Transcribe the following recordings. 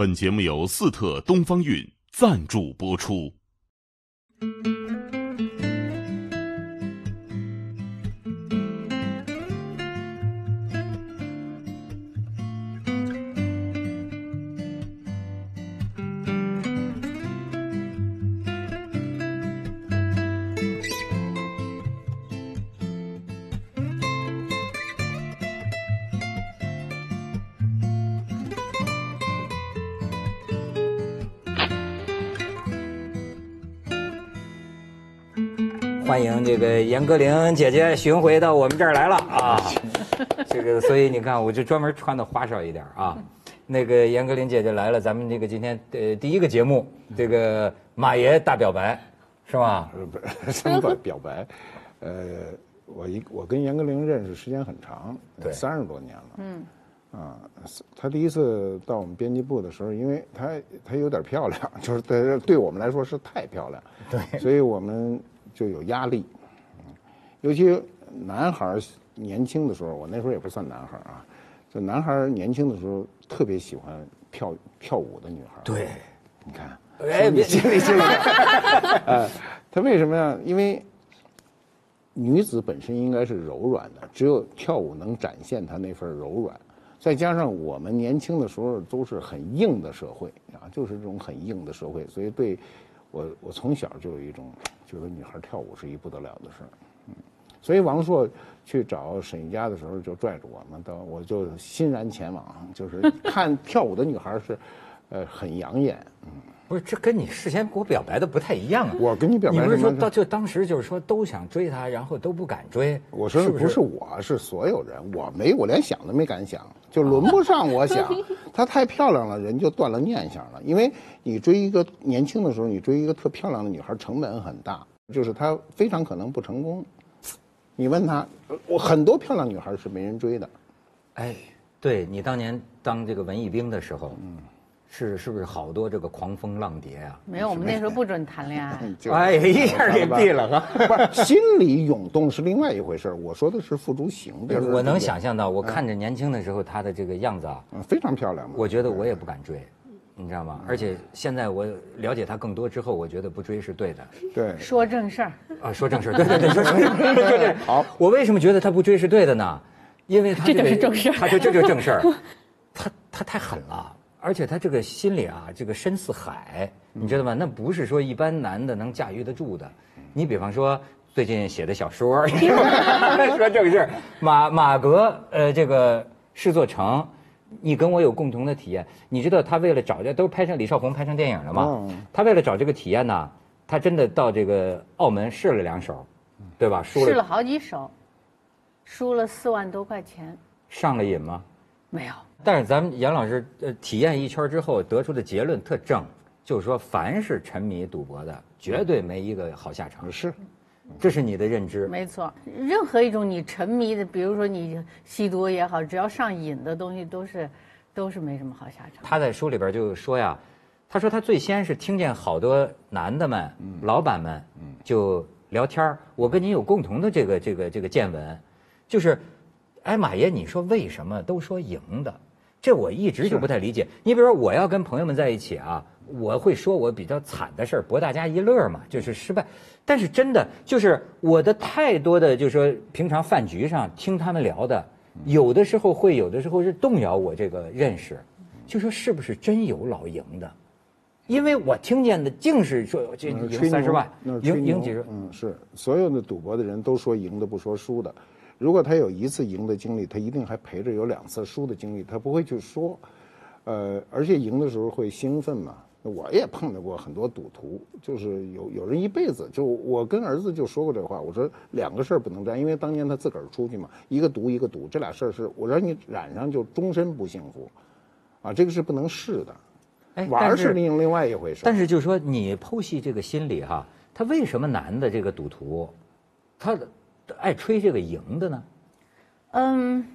本节目由四特东方韵赞助播出。这个严歌苓姐姐巡回到我们这儿来了啊！这个，所以你看，我就专门穿的花哨一点啊。那个严歌苓姐姐来了，咱们这个今天呃第一个节目，这个马爷大表白，是吧？什么表白？呃，我一我跟严歌苓认识时间很长，对三十多年了。嗯。啊，她第一次到我们编辑部的时候，因为她她有点漂亮，就是对对我们来说是太漂亮，对，所以我们就有压力。嗯尤其男孩年轻的时候，我那时候也不算男孩啊，就男孩年轻的时候特别喜欢跳跳舞的女孩。对，你看，哎，别心里心里，呃，他为什么呀？因为女子本身应该是柔软的，只有跳舞能展现她那份柔软。再加上我们年轻的时候都是很硬的社会啊，就是这种很硬的社会，所以对我我从小就有一种觉得女孩跳舞是一不得了的事儿。嗯，所以王朔去找沈玉佳的时候，就拽着我们，到我就欣然前往，就是看跳舞的女孩是，呃，很养眼。嗯。不是，这跟你事先给我表白的不太一样啊。我跟你表白你不是说到就当时就是说都想追她，然后都不敢追。我说不是我，是所有人。我没，我连想都没敢想，就轮不上我想。她太漂亮了，人就断了念想了。因为你追一个年轻的时候，你追一个特漂亮的女孩，成本很大，就是她非常可能不成功。你问她，呃我很多漂亮女孩是没人追的。哎，对你当年当这个文艺兵的时候，嗯，是是不是好多这个狂风浪蝶啊？没有，我们那时候不准谈恋爱。哎，一下给毙了哈！不是心里涌动是另外一回事儿我说的是付诸行动。我能想象到，我看着年轻的时候她的这个样子啊，嗯，非常漂亮。我觉得我也不敢追，你知道吗？而且现在我了解他更多之后，我觉得不追是对的。对，说正事儿，啊，说正事儿，对对对，说正事儿，对对。好，我为什么觉得他不追是对的呢？因为他这就是正事儿 她这这就是正事儿。他他太狠了，而且他这个心里啊，这个深似海，你知道吗？那不是说一般男的能驾驭得住的。你比方说最近写的小说，说正事儿，马马格呃这个施作成。你跟我有共同的体验，你知道他为了找这都拍成李少红拍成电影了吗？嗯他为了找这个体验呢，他真的到这个澳门试了两手，对吧？输了试了好几手，输了四万多块钱，上了瘾吗？没有。但是咱们杨老师呃体验一圈之后得出的结论特正，就是说凡是沉迷赌博的，绝对没一个好下场。是，这是你的认知。没错，任何一种你沉迷的，比如说你吸毒也好，只要上瘾的东西，都是都是没什么好下场。他在书里边就说呀，他说他最先是听见好多男的们、老板们就聊天儿我跟你有共同的这个这个这个见闻，就是，哎，马爷，你说为什么都说赢的？这我一直就不太理解。你比如说，我要跟朋友们在一起啊，我会说我比较惨的事儿，博大家一乐嘛，就是失败。但是真的就是我的太多的，就是说平常饭局上听他们聊的，有的时候会，有的时候是动摇我这个认识，就说是不是真有老赢的？因为我听见的净是说这赢三十万赢赢几十，嗯，是所有的赌博的人都说赢的不说输的。如果他有一次赢的经历，他一定还陪着有两次输的经历，他不会去说。呃，而且赢的时候会兴奋嘛。我也碰到过很多赌徒，就是有有人一辈子，就我跟儿子就说过这话，我说两个事儿不能沾，因为当年他自个儿出去嘛，一个赌一个赌，这俩事儿是我让你染上就终身不幸福，啊，这个是不能试的。哎，玩儿是另另外一回事。但是就是说，你剖析这个心理哈，他为什么男的这个赌徒，他爱吹这个赢的呢？嗯，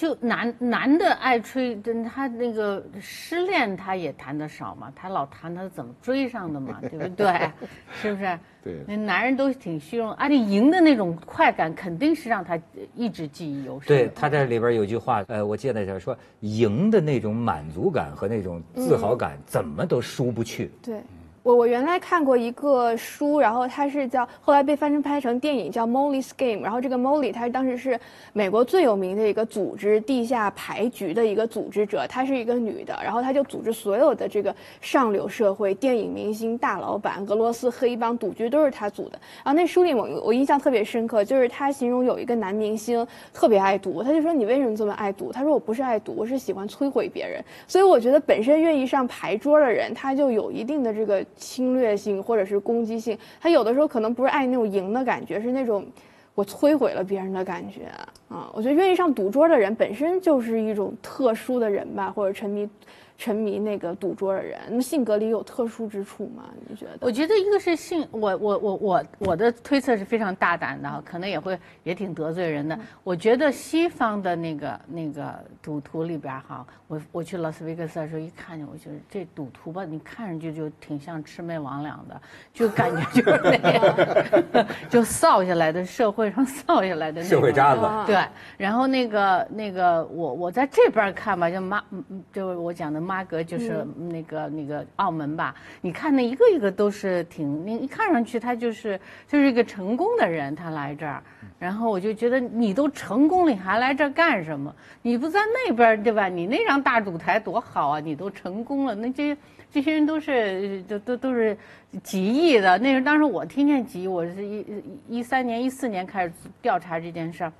就男男的爱吹，真他那个失恋他也谈的少嘛，他老谈他怎么追上的嘛，对不对？是不是？对那男人都挺虚荣，而且赢的那种快感肯定是让他一直记忆犹深。对，他这里边有句话，呃，我记得就是说，赢的那种满足感和那种自豪感，怎么都输不去。对。我我原来看过一个书，然后它是叫后来被翻成拍成电影叫《Molly's Game》，然后这个 Molly 她当时是美国最有名的一个组织地下牌局的一个组织者，她是一个女的，然后她就组织所有的这个上流社会电影明星、大老板、俄罗斯黑帮赌局都是她组的。然后那书里我我印象特别深刻，就是她形容有一个男明星特别爱赌，他就说你为什么这么爱赌？他说我不是爱赌，我是喜欢摧毁别人。所以我觉得本身愿意上牌桌的人，他就有一定的这个。侵略性或者是攻击性，他有的时候可能不是爱那种赢的感觉，是那种我摧毁了别人的感觉啊。我觉得愿意上赌桌的人本身就是一种特殊的人吧，或者沉迷。沉迷那个赌桌的人，那性格里有特殊之处吗？你觉得？我觉得一个是性，我我我我我的推测是非常大胆的，可能也会也挺得罪人的。我觉得西方的那个那个赌徒里边哈，我我去拉斯维加斯的时候一看见，我觉得这赌徒吧，你看上去就挺像魑魅魍魉的，就感觉就是那样，就扫下来的社会上扫下来的社会渣子。对，然后那个那个我我在这边看吧，就妈就是我讲的。马格就是那个那个澳门吧？你看那一个一个都是挺，你一看上去他就是就是一个成功的人，他来这儿，然后我就觉得你都成功了，你还来这儿干什么？你不在那边对吧？你那张大舞台多好啊！你都成功了，那这这些人都是都都都是几亿的。那时候当时我听见几亿，我是一一三年一四年开始调查这件事儿。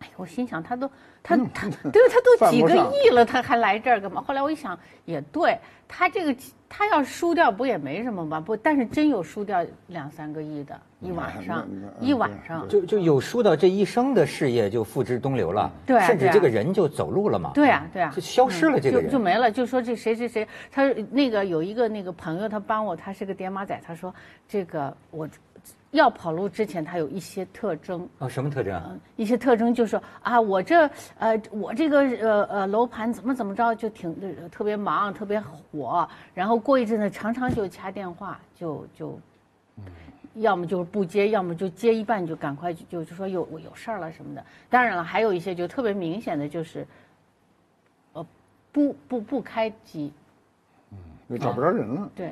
哎，我心想他都。他他 对他都几个亿了，他还来这儿干嘛？后来我一想，也对他这个他要输掉不也没什么吗？不，但是真有输掉两三个亿的一晚上，一晚上就就有输到这一生的事业就付之东流了，对，甚至这个人就走路了嘛，对啊对啊，就消失了这个人就没了。就说这谁谁谁，他那个有一个那个朋友，他帮我，他是个爹妈仔，他说这个我。要跑路之前，他有一些特征啊，什么特征？嗯，一些特征就是说啊，我这呃，我这个呃呃楼盘怎么怎么着，就挺特别忙，特别火。然后过一阵子，常常就掐电话，就就，要么就是不接，要么就接一半就赶快就就说有我有事儿了什么的。当然了，还有一些就特别明显的就是，呃，不不不开机，嗯，就找不着人了。对。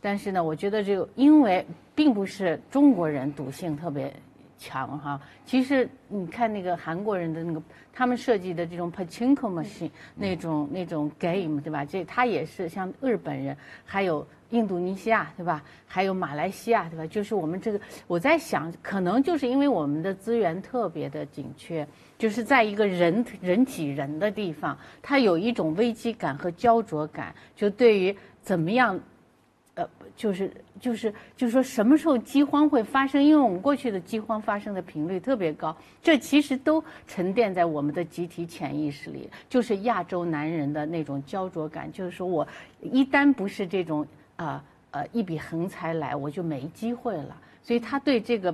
但是呢，我觉得这个因为并不是中国人赌性特别强哈，其实你看那个韩国人的那个他们设计的这种 pachinko machine 那种那种 game 对吧？这他也是像日本人，还有印度尼西亚对吧？还有马来西亚对吧？就是我们这个我在想，可能就是因为我们的资源特别的紧缺，就是在一个人人挤人的地方，它有一种危机感和焦灼感，就对于怎么样。呃，就是就是就是说，什么时候饥荒会发生？因为我们过去的饥荒发生的频率特别高，这其实都沉淀在我们的集体潜意识里。就是亚洲男人的那种焦灼感，就是说我一旦不是这种啊呃一笔横财来，我就没机会了。所以他对这个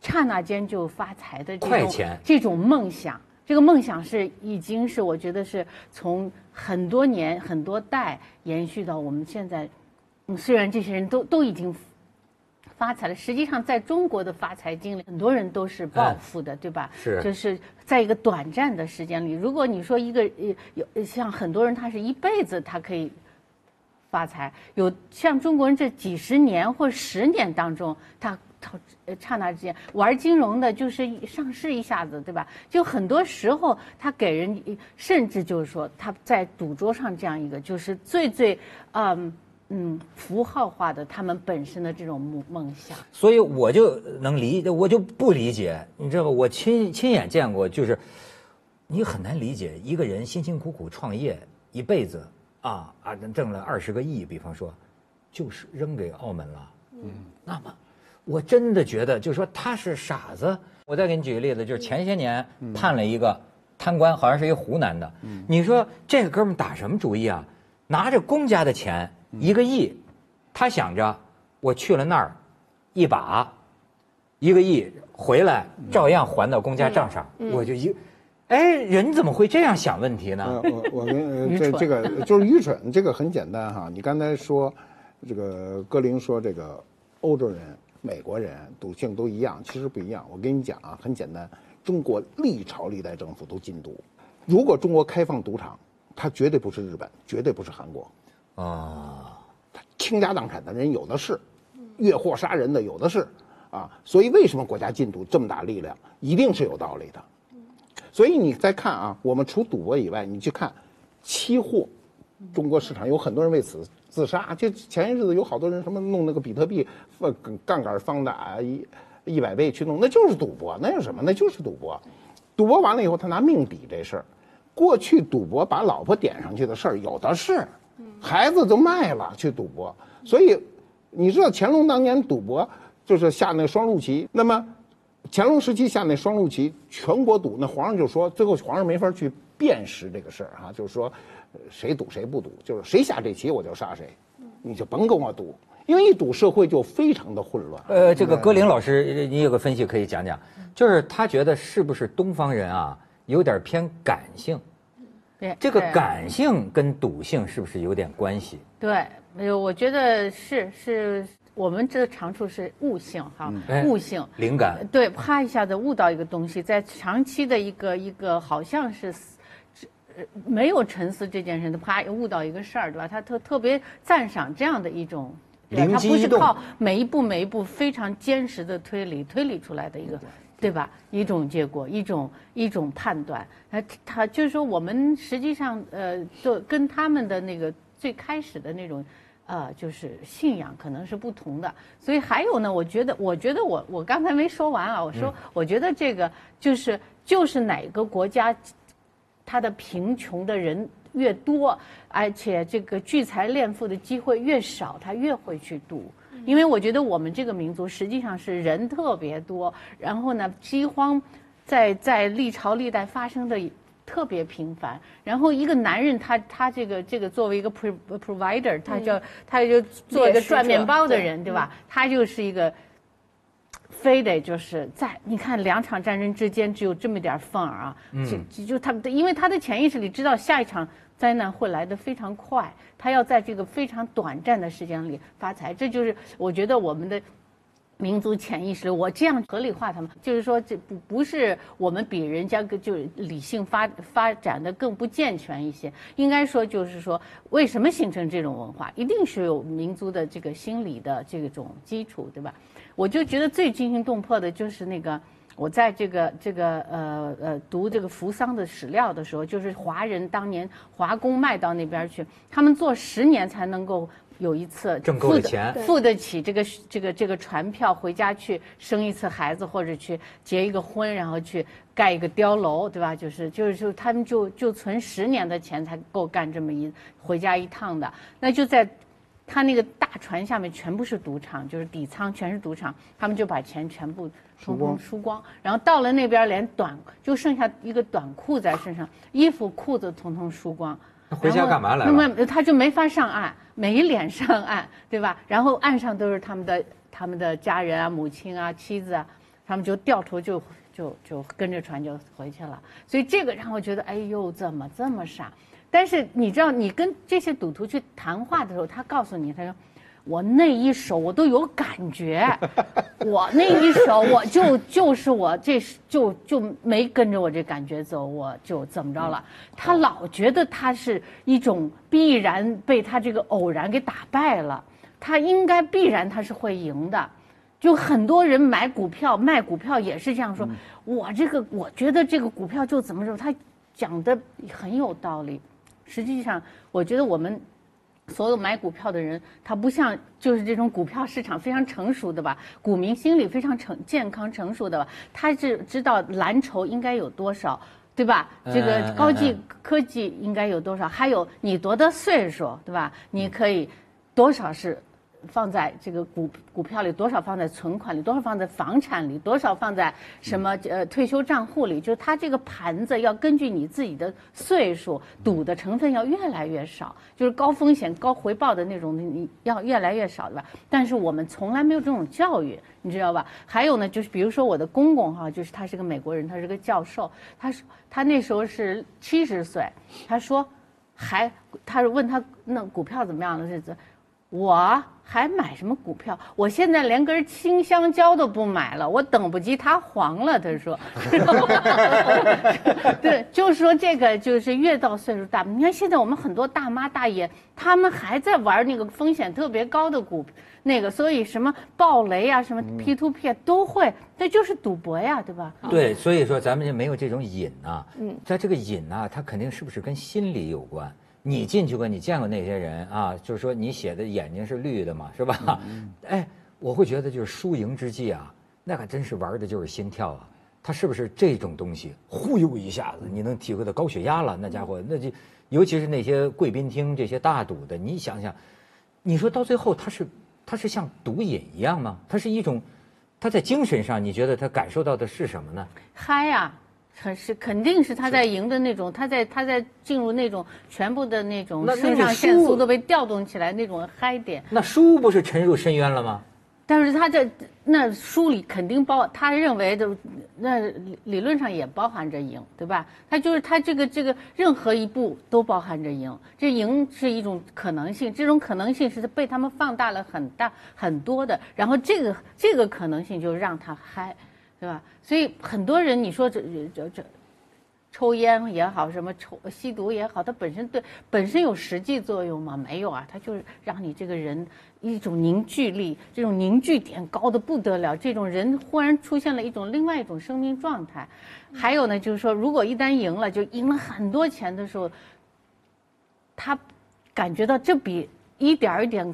刹那间就发财的这种这种梦想，这个梦想是已经是我觉得是从很多年很多代延续到我们现在。虽然这些人都都已经发财了，实际上在中国的发财经历，很多人都是暴富的，对吧？是，就是在一个短暂的时间里，如果你说一个有像很多人，他是一辈子他可以发财，有像中国人这几十年或十年当中，他他刹那之间玩金融的，就是上市一下子，对吧？就很多时候他给人，甚至就是说他在赌桌上这样一个，就是最最嗯。嗯，符号化的他们本身的这种梦梦想，所以我就能理，我就不理解，你知道吧？我亲亲眼见过，就是你很难理解一个人辛辛苦苦创业一辈子啊啊，挣了二十个亿，比方说，就是扔给澳门了。嗯，那么我真的觉得，就是说他是傻子。我再给你举个例子，就是前些年判了一个贪官，好像是一个湖南的。你说这个哥们打什么主意啊？拿着公家的钱。一个亿，他想着我去了那儿，一把一个亿回来照样还到公家账上，我就一，哎，人怎么会这样想问题呢？呃，我我跟呃这这个就是愚蠢，这个很简单哈。你刚才说，这个格林说这个欧洲人、美国人赌性都一样，其实不一样。我跟你讲啊，很简单，中国历朝历代政府都禁赌。如果中国开放赌场，它绝对不是日本，绝对不是韩国，啊，他倾家荡产的人有的是，越货杀人的有的是，啊，所以为什么国家禁赌这么大力量，一定是有道理的。所以你再看啊，我们除赌博以外，你去看期货，中国市场有很多人为此自杀。就前些日子有好多人什么弄那个比特币，呃，杠杆放大一一百倍去弄，那就是赌博，那是什么？那就是赌博。赌博完了以后，他拿命抵这事儿。过去赌博把老婆点上去的事儿有的是，孩子都卖了去赌博。所以你知道乾隆当年赌博就是下那双陆棋，那么乾隆时期下那双陆棋，全国赌，那皇上就说，最后皇上没法去辨识这个事儿哈，就是说呃谁赌谁不赌，就是谁下这棋我就杀谁，你就甭跟我赌，因为一赌社会就非常的混乱。呃，这个歌林老师，你有个分析可以讲讲，就是他觉得是不是东方人啊有点偏感性？对这个感性跟赌性是不是有点关系？对，没有，我觉得是是我们这个长处是悟性哈，哎悟性。灵感对，啪一下子悟到一个东西，在长期的一个一个好像是呃没有沉思这件事，他啪悟到一个事儿，对吧？他特特别赞赏这样的一种。他不是靠每一步每一步非常坚实的推理推理出来的一个，对吧？一种结果，一种一种判断。他他就是说，我们实际上呃，就跟他们的那个最开始的那种。呃，就是信仰可能是不同的，所以还有呢，我觉得，我觉得我我刚才没说完啊，我说，我觉得这个就是就是哪个国家，他的贫穷的人越多，而且这个聚财敛富的机会越少，他越会去赌。因为我觉得我们这个民族实际上是人特别多，然后呢，饥荒在在历朝历代发生的特别频繁。然后一个男人他他这个这个作为一个 pro provider，他就他就做一个赚面包的人，对吧？他就是一个。非得就是在你看两场战争之间只有这么点儿缝儿啊，就就就他因为他的潜意识里知道下一场灾难会来得非常快，他要在这个非常短暂的时间里发财，这就是我觉得我们的。民族潜意识，我这样合理化他们，就是说这不不是我们比人家个就理性发发展的更不健全一些，应该说就是说为什么形成这种文化，一定是有民族的这个心理的这种基础，对吧？我就觉得最惊心动魄的就是那个。我在这个这个呃呃读这个扶桑的史料的时候，就是华人当年华工卖到那边去，他们做十年才能够有一次挣够付得了钱付得起这个这个这个船票回家去生一次孩子，或者去结一个婚，然后去盖一个碉楼，对吧？就是就是就他们就就存十年的钱才够干这么一回家一趟的，那就在。他那个大船下面全部是赌场，就是底舱全是赌场，他们就把钱全部输光输光，然后到了那边连短就剩下一个短裤在身上，衣服裤子统统输光。那回家干嘛来了那么他就没法上岸，没脸上岸，对吧？然后岸上都是他们的他们的家人啊、母亲啊、妻子啊，他们就掉头就就就跟着船就回去了。所以这个让我觉得，哎呦，怎么这么傻？但是你知道，你跟这些赌徒去谈话的时候，他告诉你，他说。我那一手我都有感觉，我那一手我就就是我这是就就没跟着我这感觉走，我就怎么着了？他老觉得他是一种必然被他这个偶然给打败了，他应该必然他是会赢的。就很多人买股票卖股票也是这样说，我这个我觉得这个股票就怎么着，他讲的很有道理。实际上，我觉得我们所有买股票的人，他不像就是这种股票市场非常成熟的吧，股民心理非常成健康成熟的吧，他是知道蓝筹应该有多少。对吧？这嗯个嗯高技嗯科技应该有多少？还有你多大岁数，对吧？你可以多少是放在这个股股票里，多少放在存款里，多少放在房产里，多少放在什么呃退休账户里，就是它这个盘子要根据你自己的岁数，赌的成分要越来越少，就是高风险高回报的那种，你要越来越少，对吧？但是我们从来没有这种教育，你知道吧？还有呢，就是比如说我的公公哈，就是他是个美国人，他是个教授，他说他那时候是七十岁，他说还他是问他那股票怎么样的日子。我还买什么股票？我现在连根青香蕉都不买了，我等不及它黄了。他说，对，就是说这个就是越到岁数大，你看现在我们很多大妈大爷，他们还在玩那个风险特别高的股，那个所以什么暴雷啊，什么 P to P 都会，这就是赌博呀，对吧？对，所以说咱们就没有这种瘾啊。嗯，它这个瘾呐，它肯定是不是跟心理有关？你进去过，你见过那些人啊？就是说，你写的眼睛是绿的嘛，是吧？哎，我会觉得就是输赢之际啊，那可真是玩的就是心跳啊。他是不是这种东西忽悠一下子，你能体会到高血压了？那家伙，那就尤其是那些贵宾厅这些大赌的，你想想，你说到最后他是他是像毒瘾一样吗？他是一种，他在精神上你觉得他感受到的是什么呢？嗨呀！很是肯定是他在赢的那种，他在他在进入那种全部的那种肾上腺素都被调动起来那种嗨点。那输不是沉入深渊了吗？但是他在那书里肯定包，他认为的那理论上也包含着赢，对吧？他就是他这个这个任何一步都包含着赢，这赢是一种可能性，这种可能性是被他们放大了很大很多的，然后这个这个可能性就让他嗨。对吧？所以很多人，你说这这这，抽烟也好，什么抽吸毒也好，它本身对本身有实际作用吗？没有啊，它就是让你这个人一种凝聚力，这种凝聚点高的不得了，这种人忽然出现了一种另外一种生命状态。还有呢，就是说，如果一旦赢了，就赢了很多钱的时候，他感觉到这比一点一点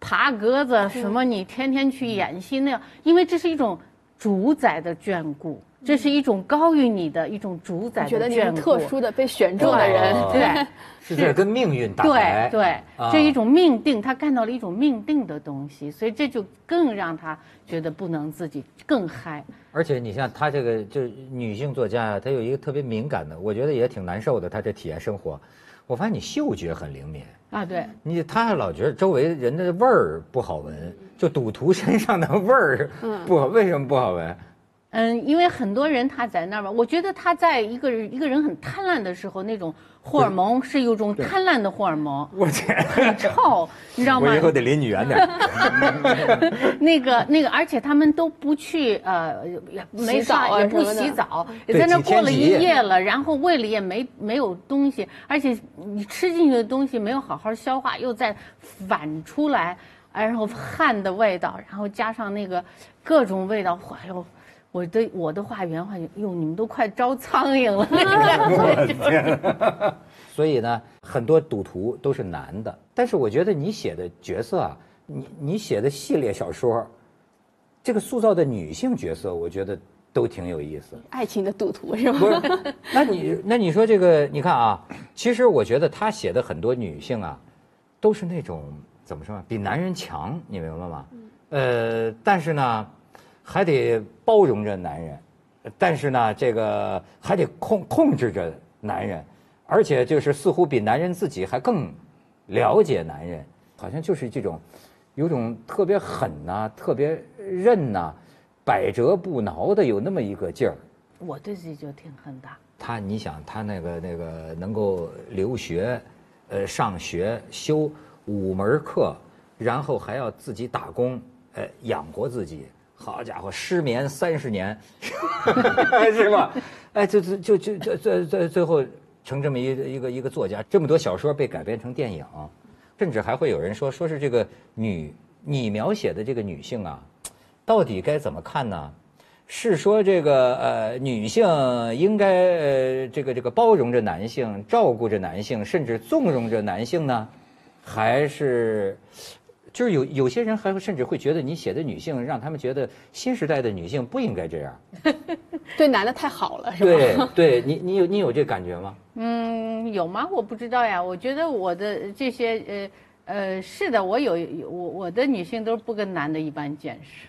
爬格子什么，你天天去演戏那样，因为这是一种。主宰的眷顾，这是一种高于你的一种主宰的眷顾。觉得你是特殊的被选中的人，对，是在跟命运打牌。对对，这一种命定，他看到了一种命定的东西，所以这就更让他觉得不能自己更嗨。而且你像他这个，就是女性作家啊，她有一个特别敏感的，我觉得也挺难受的。她这体验生活，我发现你嗅觉很灵敏啊。对，你他老觉得周围人的味儿不好闻。就赌徒身上的味儿不好，为什么不好闻？嗯，因为很多人他在那儿吧，我觉得他在一个人一个人很贪婪的时候，那种荷尔蒙是有种贪婪的荷尔蒙。我天，很臭，你知道吗？我以后得离你远点。那个那个，而且他们都不去呃，没澡也不洗澡，也在那过了一夜了，然后胃里也没没有东西，而且你吃进去的东西没有好好消化，又再反出来。然后汗的味道，然后加上那个各种味道，哎呦，我的我的话原话就，哟，你们都快招苍蝇了。所以呢，很多赌徒都是男的，但是我觉得你写的角色啊，你你写的系列小说，这个塑造的女性角色，我觉得都挺有意思。爱情的赌徒是吗？不是，那你那你说这个，你看啊，其实我觉得他写的很多女性啊，都是那种。怎么说？比男人强，你明白吗？呃，但是呢，还得包容着男人，但是呢，这个还得控控制着男人，而且就是似乎比男人自己还更了解男人，好像就是这种有种特别狠呐，特别韧呐，百折不挠的有那么一个劲儿。我对自己就挺狠的。他，你想他那个那个能够留学，呃，上学修。五门课，然后还要自己打工，呃，养活自己。好家伙，失眠三十年，是吧？哎，就就就就就最最最后成这么一一个一个作家，这么多小说被改编成电影，甚至还会有人说，说是这个女你描写的这个女性啊，到底该怎么看呢？是说这个呃女性应该呃这个这个包容着男性，照顾着男性，甚至纵容着男性呢？还是，就是有有些人还会甚至会觉得你写的女性让他们觉得新时代的女性不应该这样，对男的太好了，是吧？对，对你你有你有这感觉吗？嗯，有吗？我不知道呀。我觉得我的这些呃呃，是的，我有有我我的女性都是不跟男的一般见识，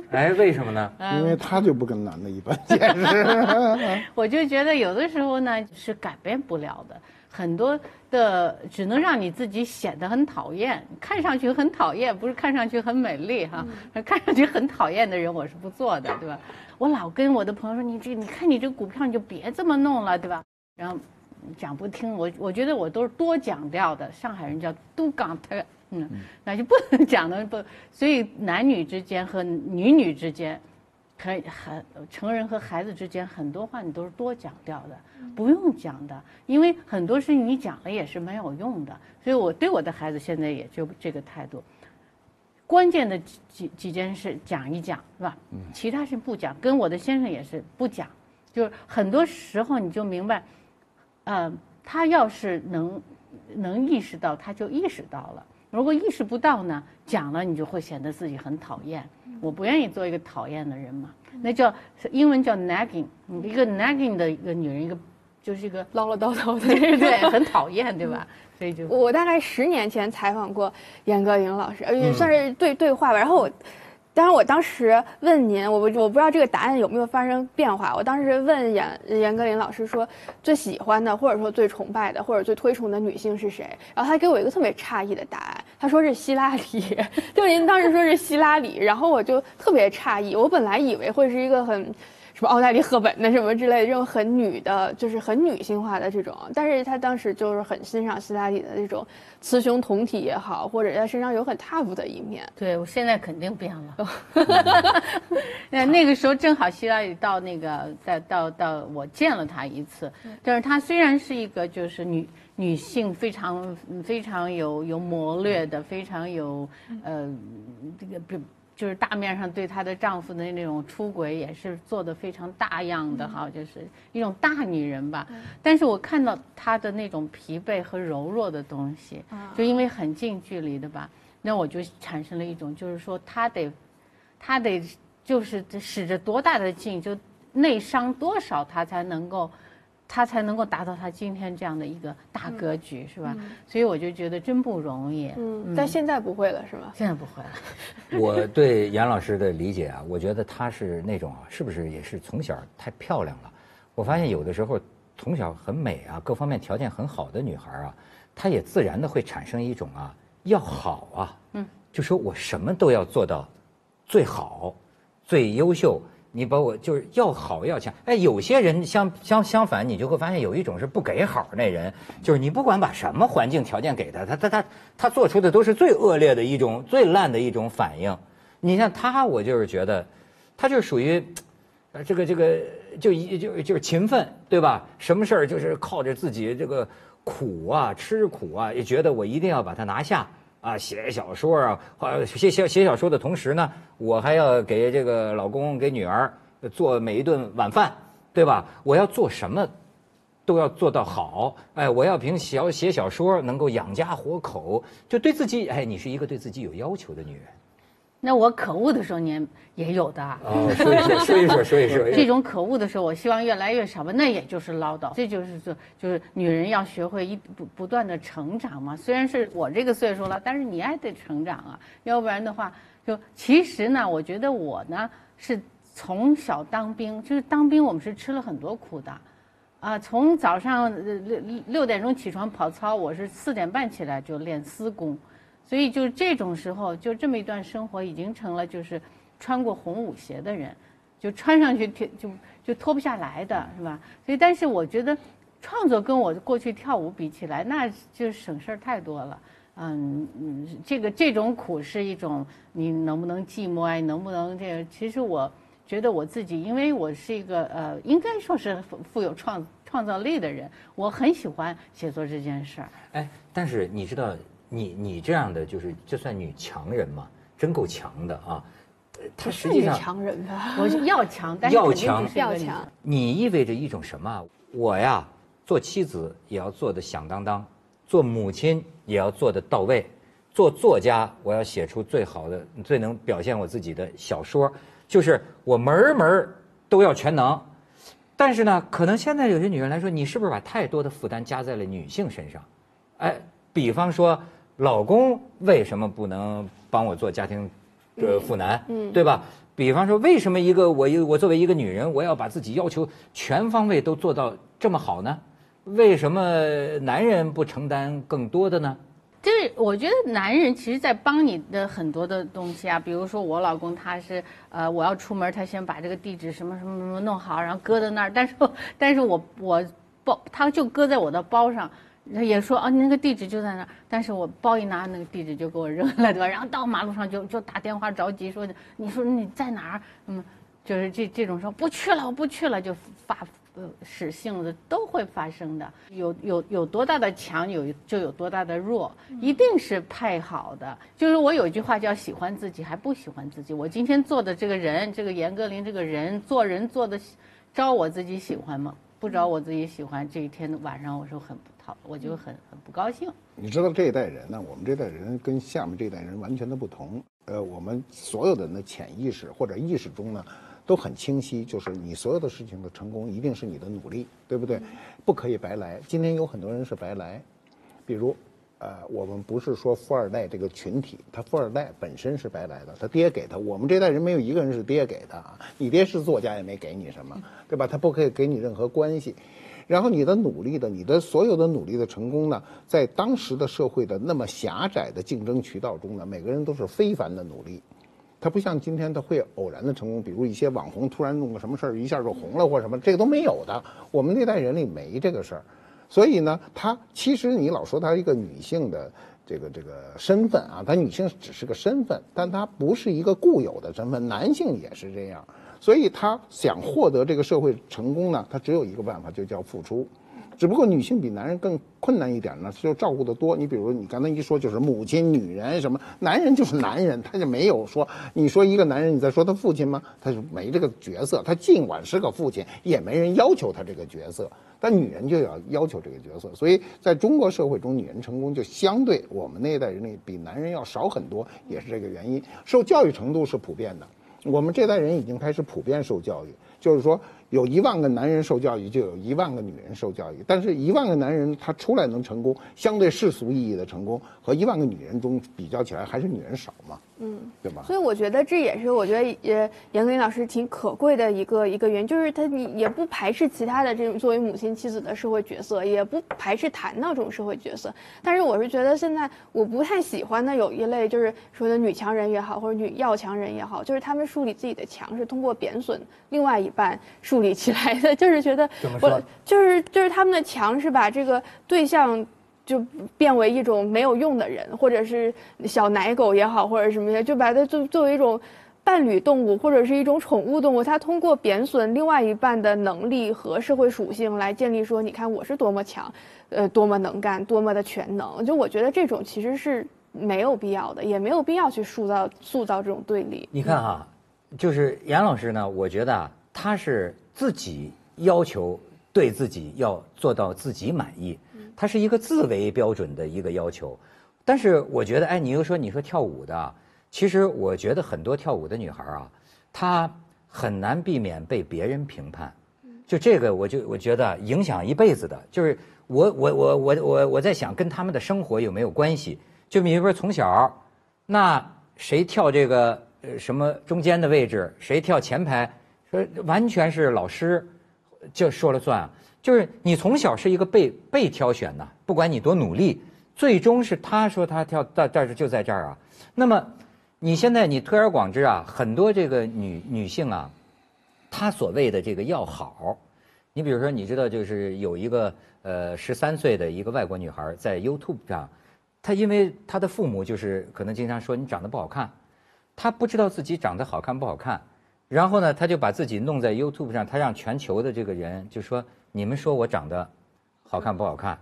哎，为什么呢？因为他就不跟男的一般见识。我就觉得有的时候呢是改变不了的，很多的只能让你自己显得很讨厌，看上去很讨厌，不是看上去很美丽哈，看上去很讨厌的人我是不做的，对吧？我老跟我的朋友说，你这你看你这股票你就别这么弄了，对吧？然后讲不听，我我觉得我都是多讲掉的，上海人叫都港特，嗯，那就不能讲的不，所以男女之间和女女之间。可以孩成人和孩子之间很多话你都是多讲掉的，不用讲的，因为很多事情你讲了也是没有用的。所以我对我的孩子现在也就这个态度。关键的几几几件事讲一讲，是吧？其他事不讲。跟我的先生也是不讲，就是很多时候你就明白，呃，他要是能能意识到，他就意识到了。如果意识不到呢，讲了你就会显得自己很讨厌。我不愿意做一个讨厌的人嘛，那叫英文叫 nagging，一个 nagging 的一个女人，一个就是一个唠唠叨叨的，对 对，很讨厌，对吧？所以就我大概十年前采访过严歌苓老师，也，算是对对话吧。然后我，当然我当时问您，我不我不知道这个答案有没有发生变化。我当时问严严歌苓老师说，最喜欢的或者说最崇拜的或者最推崇的女性是谁？然后他给我一个特别诧异的答案。他说是希拉里，就您当时说是希拉里，然后我就特别诧异，我本来以为会是一个很什么奥黛丽赫本的什么之类的这种很女的，就是很女性化的这种，但是他当时就是很欣赏希拉里的这种雌雄同体也好，或者他身上有很 tough 的一面。对我现在肯定变了，那那个时候正好希拉里到那个在到到我见了他一次，但是他虽然是一个就是女。女性非常非常有有谋略的，非常有呃这个比就是大面上对她的丈夫的那种出轨也是做的非常大样的哈，就是一种大女人吧。但是我看到她的那种疲惫和柔弱的东西，就因为很近距离的吧，那我就产生了一种就是说她得她得就是使着多大的劲，就内伤多少，她才能够。他才能够达到他今天这样的一个大格局，是吧？所以我就觉得真不容易。嗯，但现在不会了，是吧？现在不会了。我对严老师的理解啊，我觉得她是那种啊，是不是也是从小太漂亮了？我发现有的时候从小很美啊，各方面条件很好的女孩啊，她也自然的会产生一种啊要好啊，嗯，就说我什么都要做到最好、最优秀。你把我就是要好要强，哎，有些人相相相反，你就会发现有一种是不给好那人，就是你不管把什么环境条件给他，他他他他做出的都是最恶劣的一种、最烂的一种反应。你像他，我就是觉得，他就属于，呃，这个这个就一就就是勤奋，对吧？什么事儿就是靠着自己这个苦啊，吃苦啊，也觉得我一定要把它拿下。啊，写小说啊，写写写小说的同时呢，我还要给这个老公给女儿做每一顿晚饭，对吧？我要做什么，都要做到好。哎，我要凭小写小说能够养家活口，就对自己，哎，你是一个对自己有要求的女人。那我可恶的时候，你也有的。哦，说一说，说一说，说一说。这种可恶的时候，我希望越来越少吧。那也就是唠叨，这就是说，就是女人要学会一不不断的成长嘛。虽然是我这个岁数了，但是你也得成长啊，要不然的话，就其实呢，我觉得我呢是从小当兵，就是当兵我们是吃了很多苦的，啊，从早上六六点钟起床跑操，我是四点半起来就练私功。所以就这种时候，就这么一段生活，已经成了就是穿过红舞鞋的人，就穿上去就就脱不下来的是吧？所以，但是我觉得创作跟我过去跳舞比起来，那就省事儿太多了。嗯嗯，这个这种苦是一种你能不能寂寞啊？能不能这个？其实我觉得我自己，因为我是一个呃，应该说是富有创创造力的人，我很喜欢写作这件事儿。哎，但是你知道。你你这样的就是这算女强人吗？真够强的啊！她实际上强人吧？我是要强，但是要强要强。你意味着一种什么？我呀，做妻子也要做的响当当，做母亲也要做的到位，做作家我要写出最好的、最能表现我自己的小说，就是我门门都要全能。但是呢，可能现在有些女人来说，你是不是把太多的负担加在了女性身上？哎，比方说。老公为什么不能帮我做家庭呃妇男？嗯，对吧？比方说，为什么一个我一我作为一个女人，我要把自己要求全方位都做到这么好呢？为什么男人不承担更多的呢？就是我觉得男人其实，在帮你的很多的东西啊，比如说我老公他是呃，我要出门，他先把这个地址什么什么什么弄好，然后搁在那儿。但是，但是我我包他就搁在我的包上，他也说啊，你那个地址就在那儿。但是我包一拿，那个地址就给我扔了，对吧？然后到马路上就就打电话着急说，你说你在哪儿？嗯，就是这这种说不去了，我不去了，就发。呃，使性子都会发生的。有有有多大的强，有就有多大的弱，一定是配好的。就是我有一句话叫“喜欢自己还不喜欢自己”。我今天做的这个人，这个严歌苓这个人做人做的，招我自己喜欢吗？不找我自己喜欢，这一天晚上我说很不讨，我就很很不高兴。你知道这一代人呢，我们这代人跟下面这一代人完全的不同。呃，我们所有的人的潜意识或者意识中呢。都很清晰，就是你所有的事情的成功，一定是你的努力，对不对？不可以白来。今天有很多人是白来，比如，呃，我们不是说富二代这个群体，他富二代本身是白来的，他爹给他。我们这代人没有一个人是爹给的啊，你爹是作家也没给你什么，对吧？他不可以给你任何关系。然后你的努力的，你的所有的努力的成功呢，在当时的社会的那么狭窄的竞争渠道中呢，每个人都是非凡的努力。他不像今天，他会偶然的成功，比如一些网红突然弄个什么事儿，一下就红了或什么，这个都没有的。我们那代人里没这个事儿，所以呢，她其实你老说她一个女性的这个这个身份啊，她女性只是个身份，但她不是一个固有的身份。男性也是这样，所以他想获得这个社会成功呢，他只有一个办法，就叫付出。只不过女性比男人更困难一点呢，就照顾的多。你比如你刚才一说就是母亲、女人什么，男人就是男人，他就没有说你说一个男人，你在说他父亲吗？他就没这个角色。他尽管是个父亲，也没人要求他这个角色。但女人就要要求这个角色，所以在中国社会中，女人成功就相对我们那一代人里比男人要少很多，也是这个原因。受教育程度是普遍的，我们这代人已经开始普遍受教育，就是说。有一万个男人受教育，就有一万个女人受教育。但是，一万个男人他出来能成功，相对世俗意义的成功，和一万个女人中比较起来，还是女人少嘛？嗯，对吧？所以我觉得这也是我觉得呃严歌苓老师挺可贵的一个一个原因，就是他你也不排斥其他的这种作为母亲妻子的社会角色，也不排斥谈到这种社会角色。但是我是觉得现在我不太喜欢的有一类就是说的女强人也好，或者女要强人也好，就是他们树立自己的强是通过贬损另外一半树立起来的，就是觉得我就是就是他们的强是把这个对象。就变为一种没有用的人，或者是小奶狗也好，或者什么的，就把它作作为一种伴侣动物，或者是一种宠物动物。它通过贬损另外一半的能力和社会属性来建立说，你看我是多么强，呃，多么能干，多么的全能。就我觉得这种其实是没有必要的，也没有必要去塑造塑造这种对立。你看哈，就是严老师呢，我觉得啊，他是自己要求对自己要做到自己满意。它是一个自为标准的一个要求，但是我觉得，哎，你又说你说跳舞的，其实我觉得很多跳舞的女孩啊，她很难避免被别人评判，就这个我就我觉得影响一辈子的，就是我我我我我我在想跟他们的生活有没有关系？就比如说从小，那谁跳这个呃什么中间的位置，谁跳前排，说完全是老师就说了算。就是你从小是一个被被挑选的，不管你多努力，最终是他说他跳到这儿就在这儿啊。那么你现在你推而广之啊，很多这个女女性啊，她所谓的这个要好，你比如说你知道就是有一个呃十三岁的一个外国女孩在 YouTube 上，她因为她的父母就是可能经常说你长得不好看，她不知道自己长得好看不好看，然后呢，他就把自己弄在 YouTube 上，他让全球的这个人就说。你们说我长得好看不好看？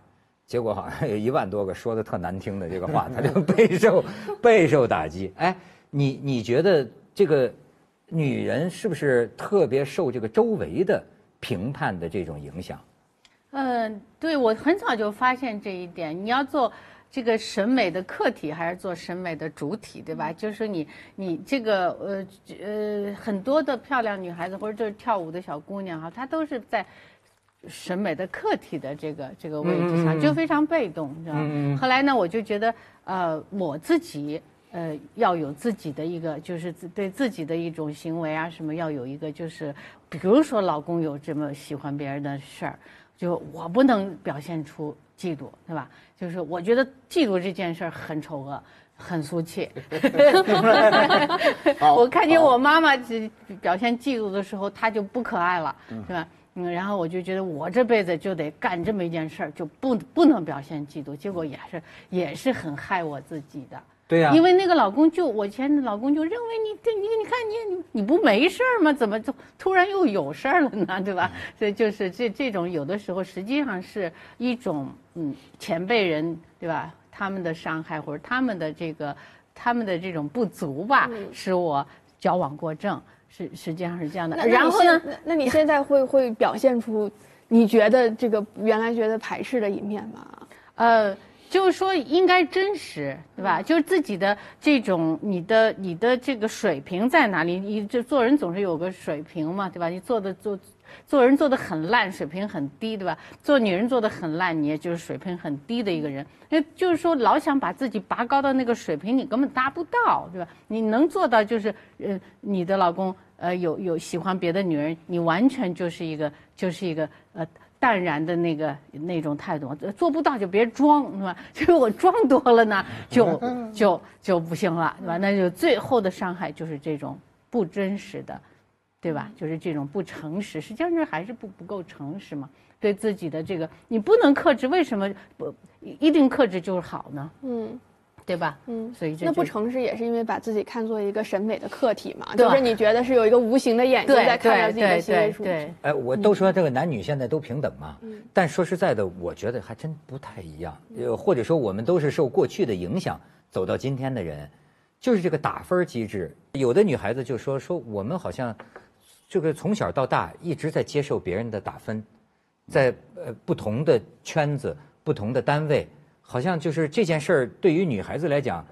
结果好像有一万多个说的特难听的这个话，他就备受 备受打击。哎，你你觉得这个女人是不是特别受这个周围的评判的这种影响？嗯，对我很早就发现这一点。你要做这个审美的客体，还是做审美的主体，对吧？就是你你这个呃呃很多的漂亮女孩子或者就是跳舞的小姑娘哈，她都是在。审美的客体的这个这个位置上，就非常被动，你知道吗？后来呢，我就觉得，呃，我自己呃要有自己的一个，就是自对自己的一种行为啊什么，要有一个就是，比如说老公有这么喜欢别人的事儿，就我不能表现出嫉妒，对吧？就是我觉得嫉妒这件事儿很丑恶。很俗气，我看见我妈妈只表现嫉妒的时候，她就不可爱了，是吧？嗯，然后我就觉得我这辈子就得干这么一件事儿，就不不能表现嫉妒，结果也是也是很害我自己的。对呀、因为那个老公就我以前的老公就认为你这你你看你你你不没事儿吗？怎么就突然又有事儿了呢？对吧？所以就是这这种有的时候实际上是一种嗯前辈人对吧？他们的伤害或者他们的这个他们的这种不足吧，使我矫枉过正，是实际上是这样的。那然后呢？？那你现那那你现在会会表现出你觉得这个原来觉得排斥的一面吗？呃，就是说应该真实，对吧？就是自己的这种你的你的这个水平在哪里？你这做人总是有个水平嘛，对吧？你做的做做人做的很烂，水平很低，对吧？做女人做的很烂，你也就是水平很低的一个人。那就是说老想把自己拔高到那个水平，你根本达不到，对吧？你能做到就是呃，你的老公呃有有喜欢别的女人，你完全就是一个就是一个呃。淡然的那个那种态度，呃做不到就别装，是吧？就是我装多了呢，就就就不行了，对吧？那就最后的伤害就是这种不真实的，对吧？就是这种不诚实，实际上这还是不不够诚实嘛。对自己的这个，你不能克制，为什么不一定克制就是好呢？嗯对吧？嗯，所以这那不诚实也是因为把自己看作一个审美的客体嘛，就是你觉得是有一个无形的眼睛在看着自己的对行为数据。对对，哎，我都说这个男女现在都平等嘛，嗯但说实在的，我觉得还真不太一样。呃，或者说我们都是受过去的影响走到今天的人，就是这个打分机制。有的女孩子就说说我们好像这个从小到大一直在接受别人的打分，在呃不同的圈子、不同的单位，好像就是这件事儿对于女孩子来讲。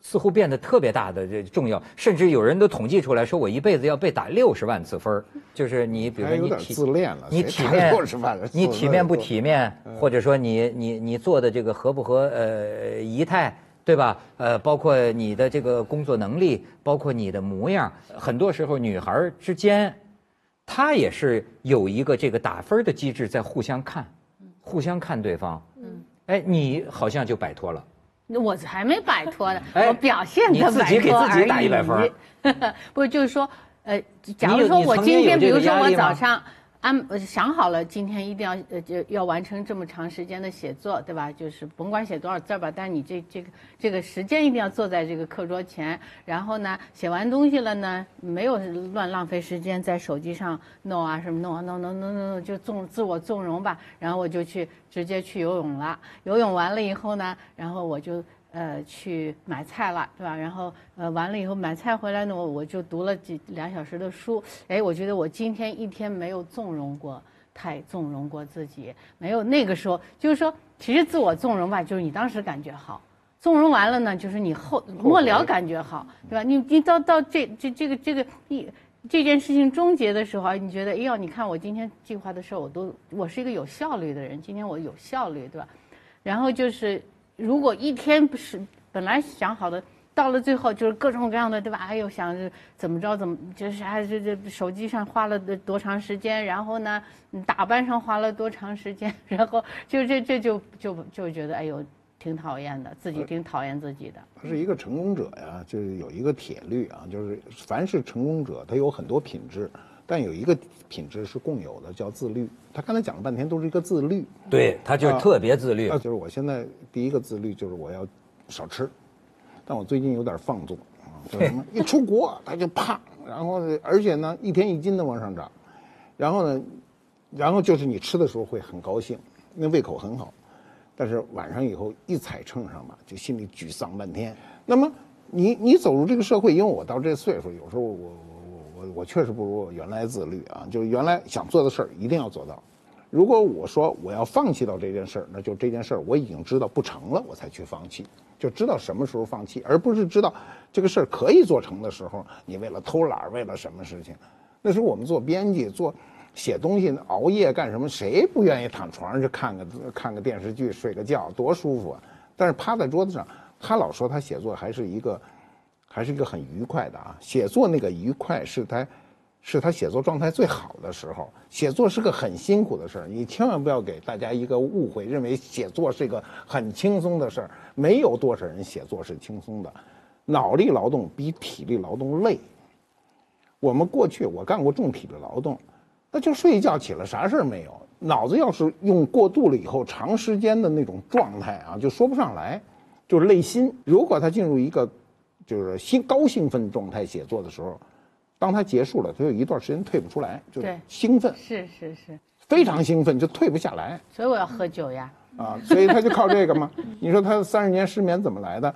似乎变得特别大的这重要，甚至有人都统计出来说，我一辈子要被打六十万次分儿就是你，比如说你体自恋了，你体面60万你体面不体面，或者说你你你做的这个合不合呃仪态，对吧？呃，包括你的这个工作能力，包括你的模样，很多时候女孩之间，她也是有一个这个打分的机制在互相看，互相看对方。嗯，哎，你好像就摆脱了。我还没摆脱呢，哎我表现你的摆自己给脱自己打而已100分儿 不是，就是说，呃，假如说我今天，比如说我早上安想好了，今天一定要呃就要完成这么长时间的写作，对吧？就是甭管写多少字儿吧，但你这这个这个时间一定要坐在这个课桌前，然后呢，写完东西了呢，没有乱浪费时间在手机上弄啊什么弄啊弄弄弄弄弄，就纵自我纵容吧。然后我就去直接去游泳了，游泳完了以后呢，然后我就。呃，去买菜了，对吧？然后呃，完了以后买菜回来呢，我我就读了几两小时的书。哎，我觉得我今天一天没有纵容过，太纵容过自己，没有那个时候，就是说，其实自我纵容吧，就是你当时感觉好，纵容完了呢，就是你后末了感觉好，对吧？你你到到这这这个这个一这件事情终结的时候，你觉得，哎呦，你看我今天计划的事儿，我都我是一个有效率的人，今天我有效率，对吧？然后就是，如果一天不是本来想好的，到了最后就是各种各样的，对吧？哎呦，想着怎么着怎么，就是还是这手机上花了多长时间，然后呢，打扮上花了多长时间，然后就这这就就就觉得哎呦，挺讨厌的，自己挺讨厌自己的。他是一个成功者呀，就是有一个铁律啊，就是凡是成功者，他有很多品质，但有一个品质是共有的，叫自律。他刚才讲了半天都是一个自律，对他就特别自律那。就是我现在第一个自律就是我要少吃，但我最近有点放纵啊，就是什么 一出国他就胖，然后呢，而且呢一天一斤的往上涨，然后呢，然后就是你吃的时候会很高兴，那胃口很好，但是晚上以后一踩秤上吧，就心里沮丧半天。那么你你走入这个社会，因为我到这岁数，有时候我我我确实不如我原来自律啊，就是原来想做的事儿一定要做到。如果我说我要放弃到这件事儿，那就这件事儿我已经知道不成了，我才去放弃，就知道什么时候放弃，而不是知道这个事儿可以做成的时候，你为了偷懒，为了什么事情？那时候我们做编辑做写东西熬夜干什么？谁不愿意躺床上去看个看个电视剧睡个觉，多舒服啊！但是趴在桌子上，他老说他写作还是一个，还是一个很愉快的啊。写作那个愉快是他，是他写作状态最好的时候。写作是个很辛苦的事儿，你千万不要给大家一个误会，认为写作是一个很轻松的事儿。没有多少人写作是轻松的，脑力劳动比体力劳动累。我们过去我干过重体力劳动，那就睡一觉起来啥事儿没有。脑子要是用过度了以后，长时间的那种状态啊，就说不上来，就是累心。如果他进入一个就是兴高兴奋状态写作的时候，当他结束了，他有一段时间退不出来，就对兴奋，是是是，非常兴奋，就退不下来所以我要喝酒呀。啊。所以他就靠这个嘛。你说他三十年失眠怎么来的？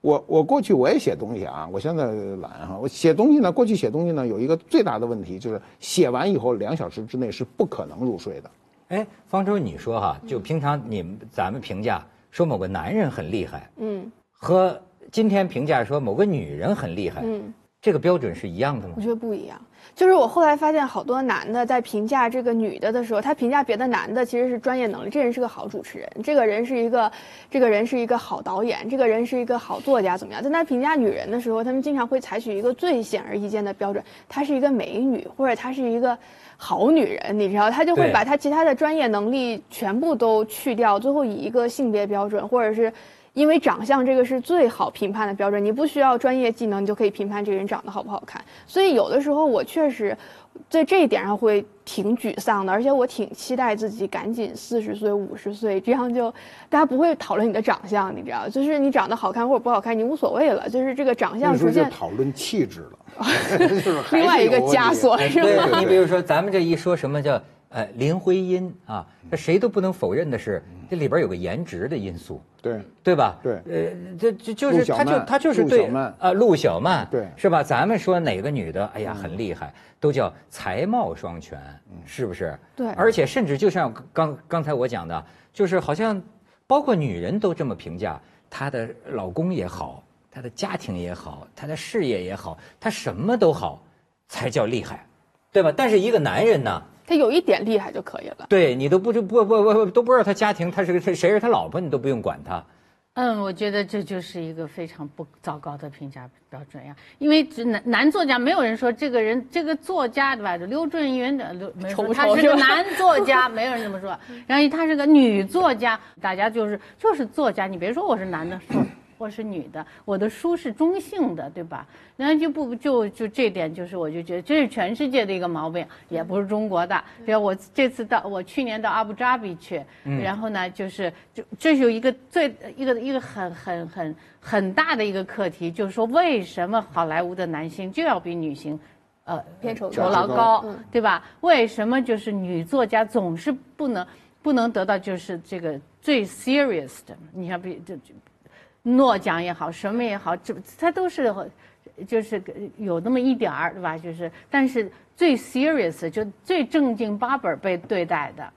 我我过去我也写东西啊，我现在懒哈。我写东西呢，过去写东西呢有一个最大的问题就是写完以后两小时之内是不可能入睡的。哎，方舟，你说哈，就平常你们咱们评价说某个男人很厉害，嗯和今天评价说某个女人很厉害，嗯，这个标准是一样的吗我？觉得不一样。就是我后来发现，好多男的在评价这个女的的时候，他评价别的男的其实是专业能力，这人是个好主持人，这个人是一个，这个人是一个好导演，这个人是一个好作家，怎么样？但他评价女人的时候，他们经常会采取一个最显而易见的标准，她是一个美女，或者她是一个好女人，你知道，他就会把他其他的专业能力全部都去掉，最后以一个性别标准，或者是。因为长相这个是最好评判的标准，你不需要专业技能，你就可以评判这个人长得好不好看。所以有的时候我确实在这一点上会挺沮丧的，而且我挺期待自己赶紧四十岁、五十岁，这样就大家不会讨论你的长相，你知道，就是你长得好看或者不好看，你无所谓了，就是这个长相逐渐讨论气质了，另外一个枷锁是吧？对，你比如说咱们这一说什么叫呃林徽因啊，这谁都不能否认的是，这里边有个颜值的因素。对。对吧？对呃，这这就是陆小他就曼他就是对陆小曼啊，陆小曼，对是吧？咱们说哪个女的，哎呀，很厉害，都叫才貌双全，是不是？对而且甚至就像刚刚才我讲的，就是好像包括女人都这么评价她的老公也好，她的家庭也好，她的事业也好，她什么都好，才叫厉害，对吧？但是一个男人呢？他有一点厉害就可以了。对你都不知不不不都不知道他家庭他是个谁谁是他老婆，你都不用管他。嗯，我觉得这就是一个非常不糟糕的评价标准呀。因为这男男作家，没有人说这个人这个作家对吧？刘震云的刘没人说他丑不丑是吧是个男作家，没有人这么说。然后他是个女作家，大家就是就是作家，你别说我是男的，说我是女的，我的书是中性的，对吧？然后就不就就这点，就是我就觉得这是全世界的一个毛病，也不是中国的。比如我这次到我去年到阿布扎比去，然后呢，就是就这是有一个最一个一个很很很很大的一个课题，就是说为什么好莱坞的男星就要比女星，呃，片酬酬劳高嗯，对吧？为什么就是女作家总是不能不能得到就是这个最 serious 的？你像比这这诺奖也好，什么也好，这他都是就是有那么一点儿，对吧？就是但是最 serious 就最正经八本被对待的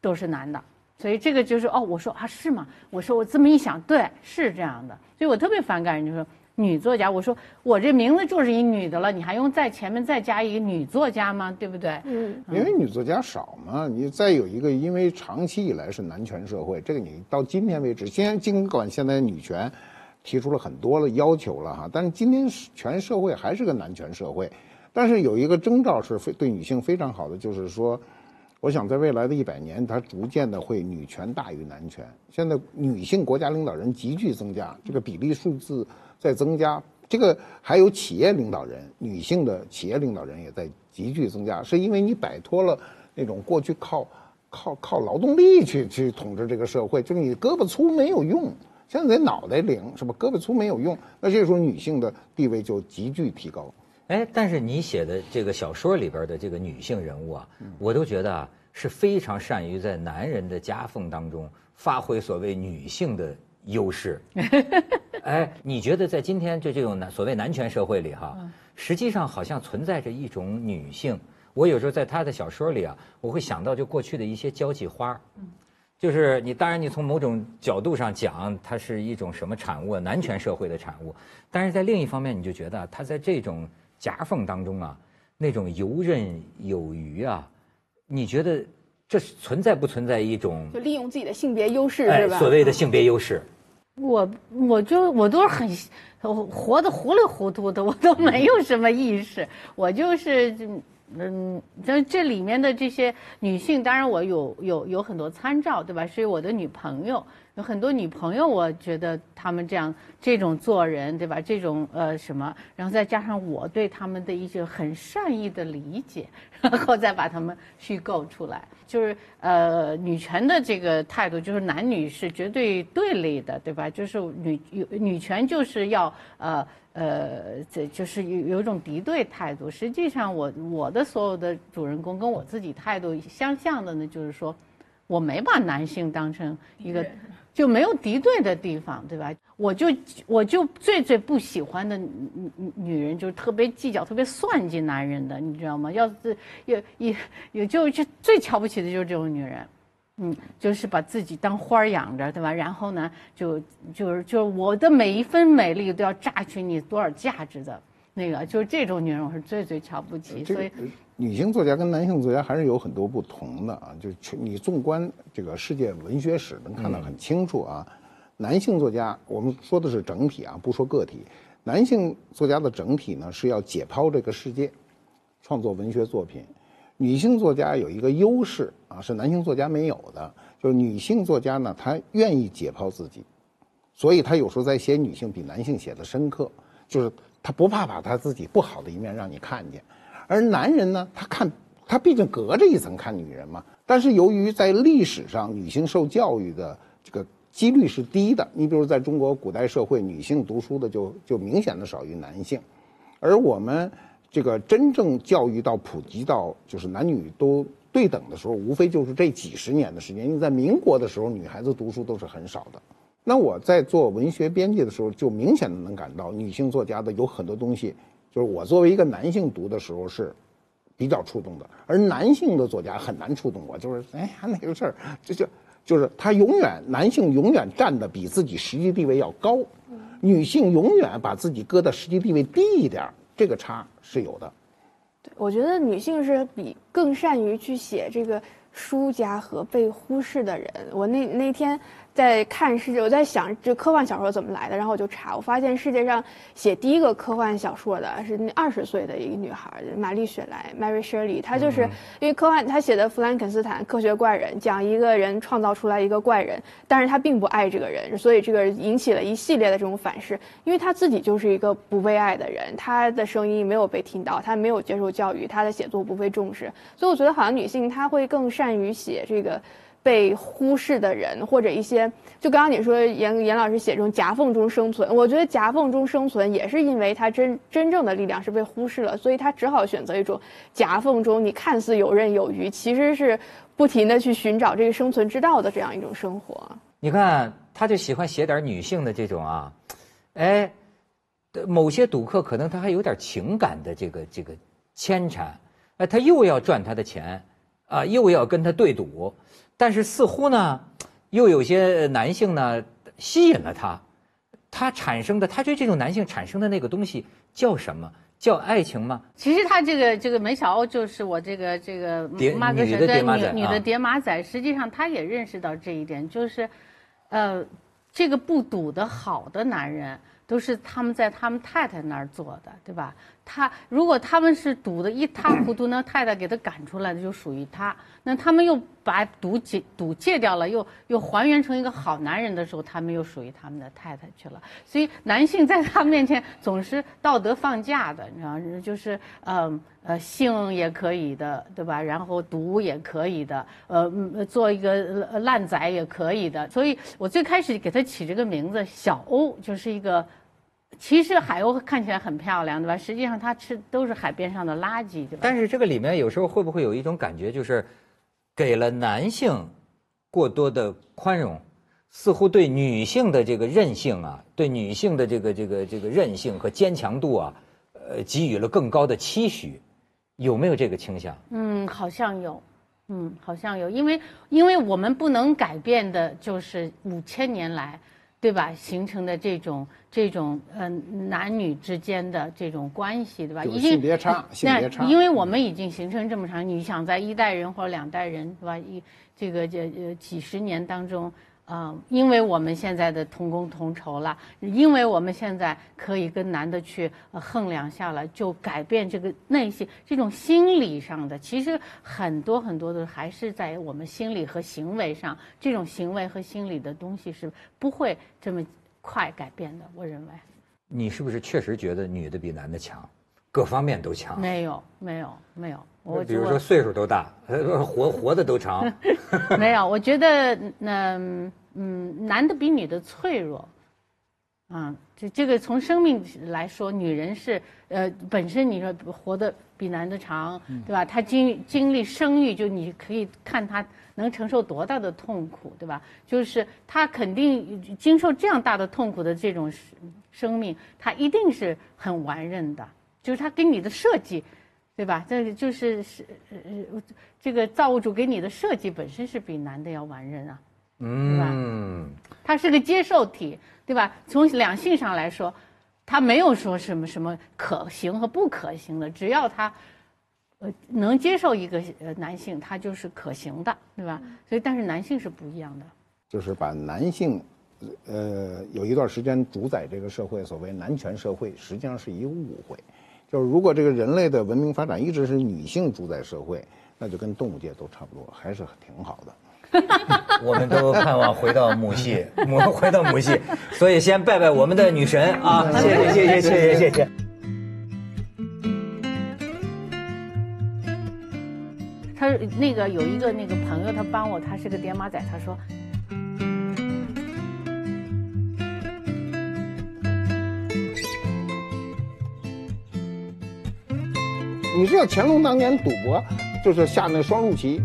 都是男的。所以这个就是哦，我说啊是吗？我说我这么一想，对，是这样的。所以我特别反感人就说女作家，我说我这名字就是一女的了，你还用在前面再加一个女作家吗？对不对？嗯，因为女作家少嘛，你再有一个，因为长期以来是男权社会，这个你到今天为止，现尽管现在女权提出了很多的要求了哈，但是今天全社会还是个男权社会。但是有一个征兆是非对女性非常好的，就是说，我想在未来的一百年，它逐渐的会女权大于男权。现在女性国家领导人急剧增加，这个比例数字在增加。这个还有企业领导人，女性的企业领导人也在急剧增加，是因为你摆脱了那种过去靠靠靠劳动力去去统治这个社会，就是你胳膊粗没有用，现在得脑袋灵是吧？胳膊粗没有用，那这时候女性的地位就急剧提高。哎，但是你写的这个小说里边的这个女性人物啊，我都觉得啊是非常善于在男人的夹缝当中发挥所谓女性的优势。哎，你觉得在今天就这种男所谓男权社会里哈，实际上好像存在着一种女性。我有时候在他的小说里啊，我会想到就过去的一些交际花。就是你，当然你从某种角度上讲，它是一种什么产物啊？男权社会的产物。但是在另一方面，你就觉得它在这种夹缝当中啊，那种游刃有余啊，你觉得这是存在不存在一种就利用自己的性别优势哎是吧？所谓的性别优势？我我就我都是很活得糊里糊涂的，我都没有什么意识，我就是嗯，这这里面的这些女性，当然我有有有很多参照，对吧？是我的女朋友，有很多女朋友，我觉得她们这样这种做人，对吧？这种呃什么，然后再加上我对她们的一些很善意的理解，然后再把她们虚构出来，就是呃女权的这个态度，就是男女是绝对对立的，对吧？就是女女权就是要呃。呃，这就是有有一种敌对态度。实际上我，我的所有的主人公跟我自己态度相像的呢，就是说，我没把男性当成一个就没有敌对的地方，对吧？我就我就最最不喜欢的女女女人，就是特别计较、特别算计男人的，你知道吗？要是也也也就就最瞧不起的就是这种女人。嗯，就是把自己当花儿养着，对吧？然后呢，就就是就是我的每一分美丽都要榨取你多少价值的那个，就是这种女人我是最最瞧不起。这个所以女性作家跟男性作家还是有很多不同的啊，就是你纵观这个世界文学史能看得很清楚啊。男性作家，我们说的是整体啊，不说个体。男性作家的整体呢是要解剖这个世界，创作文学作品。女性作家有一个优势啊，是男性作家没有的，就是女性作家呢，她愿意解剖自己，所以她有时候在写女性比男性写的深刻，就是她不怕把她自己不好的一面让你看见，而男人呢，他看他毕竟隔着一层看女人嘛，但是由于在历史上女性受教育的这个几率是低的，你比如在中国古代社会，女性读书的就就明显的少于男性，而我们。这个真正教育到普及到就是男女都对等的时候，无非就是这几十年的时间。因为在民国的时候，女孩子读书都是很少的。那我在做文学编辑的时候，就明显的能感到女性作家的有很多东西，就是我作为一个男性读的时候是比较触动的，而男性的作家很难触动我。就是哎呀那个事儿，这就就是他永远男性永远站的比自己实际地位要高，女性永远把自己搁的实际地位低一点儿。这个差是有的，对，我觉得女性是比更善于去写这个输家和被忽视的人。我那那天。在看世界，我在想这科幻小说怎么来的，然后我就查，我发现世界上写第一个科幻小说的是那二十岁的一个女孩，玛丽雪莱 （Mary Shelley）。她就是因为科幻，她写的《弗兰肯斯坦：科学怪人》，讲一个人创造出来一个怪人，但是他并不爱这个人，所以这个引起了一系列的这种反噬。因为他自己就是一个不被爱的人，他的声音没有被听到，他没有接受教育，他的写作不被重视，所以我觉得好像女性她会更善于写这个。被忽视的人，或者一些，就刚刚你说严严老师写这种夹缝中生存，我觉得夹缝中生存也是因为他真真正的力量是被忽视了，所以他只好选择一种夹缝中你看似游刃有余，其实是不停的去寻找这个生存之道的这样一种生活。你看，他就喜欢写点女性的这种啊，哎，某些赌客可能他还有点情感的这个这个牵缠，哎，他又要赚他的钱，啊，又要跟他对赌。但是似乎呢，又有些男性呢吸引了他，他产生的他对这种男性产生的那个东西叫什么？叫爱情吗？其实他这个这个梅小欧就是我这个这个马女的叠马仔，女的叠马仔。实际上他也认识到这一点，就是，呃，这个不赌的好的男人都是他们在他们太太那儿做的，对吧？他如果他们是赌的一塌糊涂，那太太给他赶出来的就属于他。那他们又把赌戒赌戒掉了，又又还原成一个好男人的时候，他们又属于他们的太太去了。所以男性在他面前总是道德放假的，你知道，就是呃呃性也可以的，对吧？然后赌也可以的，呃做一个烂仔也可以的。所以我最开始给他起这个名字小欧，就是一个。其实海鸥看起来很漂亮，对吧？实际上它吃都是海边上的垃圾，对吧？但是这个里面有时候会不会有一种感觉，就是给了男性过多的宽容，似乎对女性的这个韧性啊，对女性的这个这个这个韧性和坚强度啊，呃，给予了更高的期许，有没有这个倾向？嗯，好像有，嗯，好像有，因为因为我们不能改变的就是五千年来。对吧？形成的这种这种嗯男女之间的这种关系，对吧？就是已经性别差性别差那因为我们已经形成这么长，你想在一代人或者两代人，对吧？一这个这呃几十年当中。啊、因为我们现在的同工同酬了，因为我们现在可以跟男的去呃衡量下来，就改变这个内心这种心理上的，其实很多很多的还是在我们心理和行为上，这种行为和心理的东西是不会这么快改变的，我认为。你是不是确实觉得女的比男的强，各方面都强？没有，没有，没有。我比如说岁数都大，呃活活的都长。没有，我觉得那嗯嗯，男的比女的脆弱，啊，这这个从生命来说，女人是呃本身你说活得比男的长，对吧？她经经历生育，就你可以看她能承受多大的痛苦，对吧？就是她肯定经受这样大的痛苦的这种生生命，她一定是很完韧的，就是他给你的设计。对吧？这就是是呃呃，这个造物主给你的设计本身是比男的要完人啊，嗯，他是个接受体，对吧？从两性上来说，他没有说什么什么可行和不可行的，只要他呃能接受一个呃男性，他就是可行的，对吧？所以，但是男性是不一样的。就是把男性，呃，有一段时间主宰这个社会，所谓男权社会，实际上是一个误会。就是如果这个人类的文明发展一直是女性主宰社会，那就跟动物界都差不多，还是挺好的。我们都盼望回到母系，母回到母系，所以先拜拜我们的女神啊！谢谢谢谢谢谢谢谢。他那个有一个那个朋友，他帮我，他是个爹妈仔，他说你知道乾隆当年赌博，就是下那双陆棋，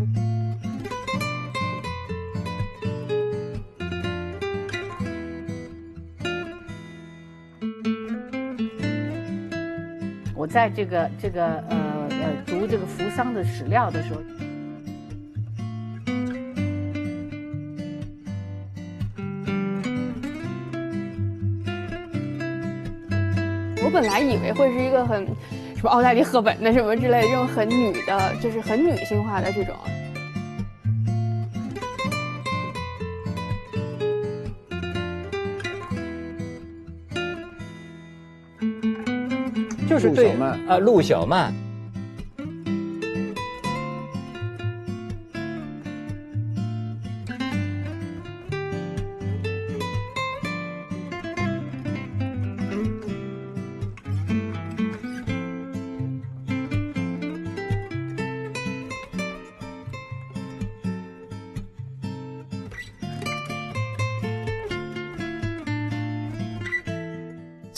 我在这个这个呃呃读这个扶桑的史料的时候，我本来以为会是一个很什么奥黛丽·赫本的什么之类的这种很女的，就是很女性化的这种。就是对陆小曼啊，陆小曼。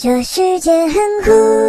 这世界很酷。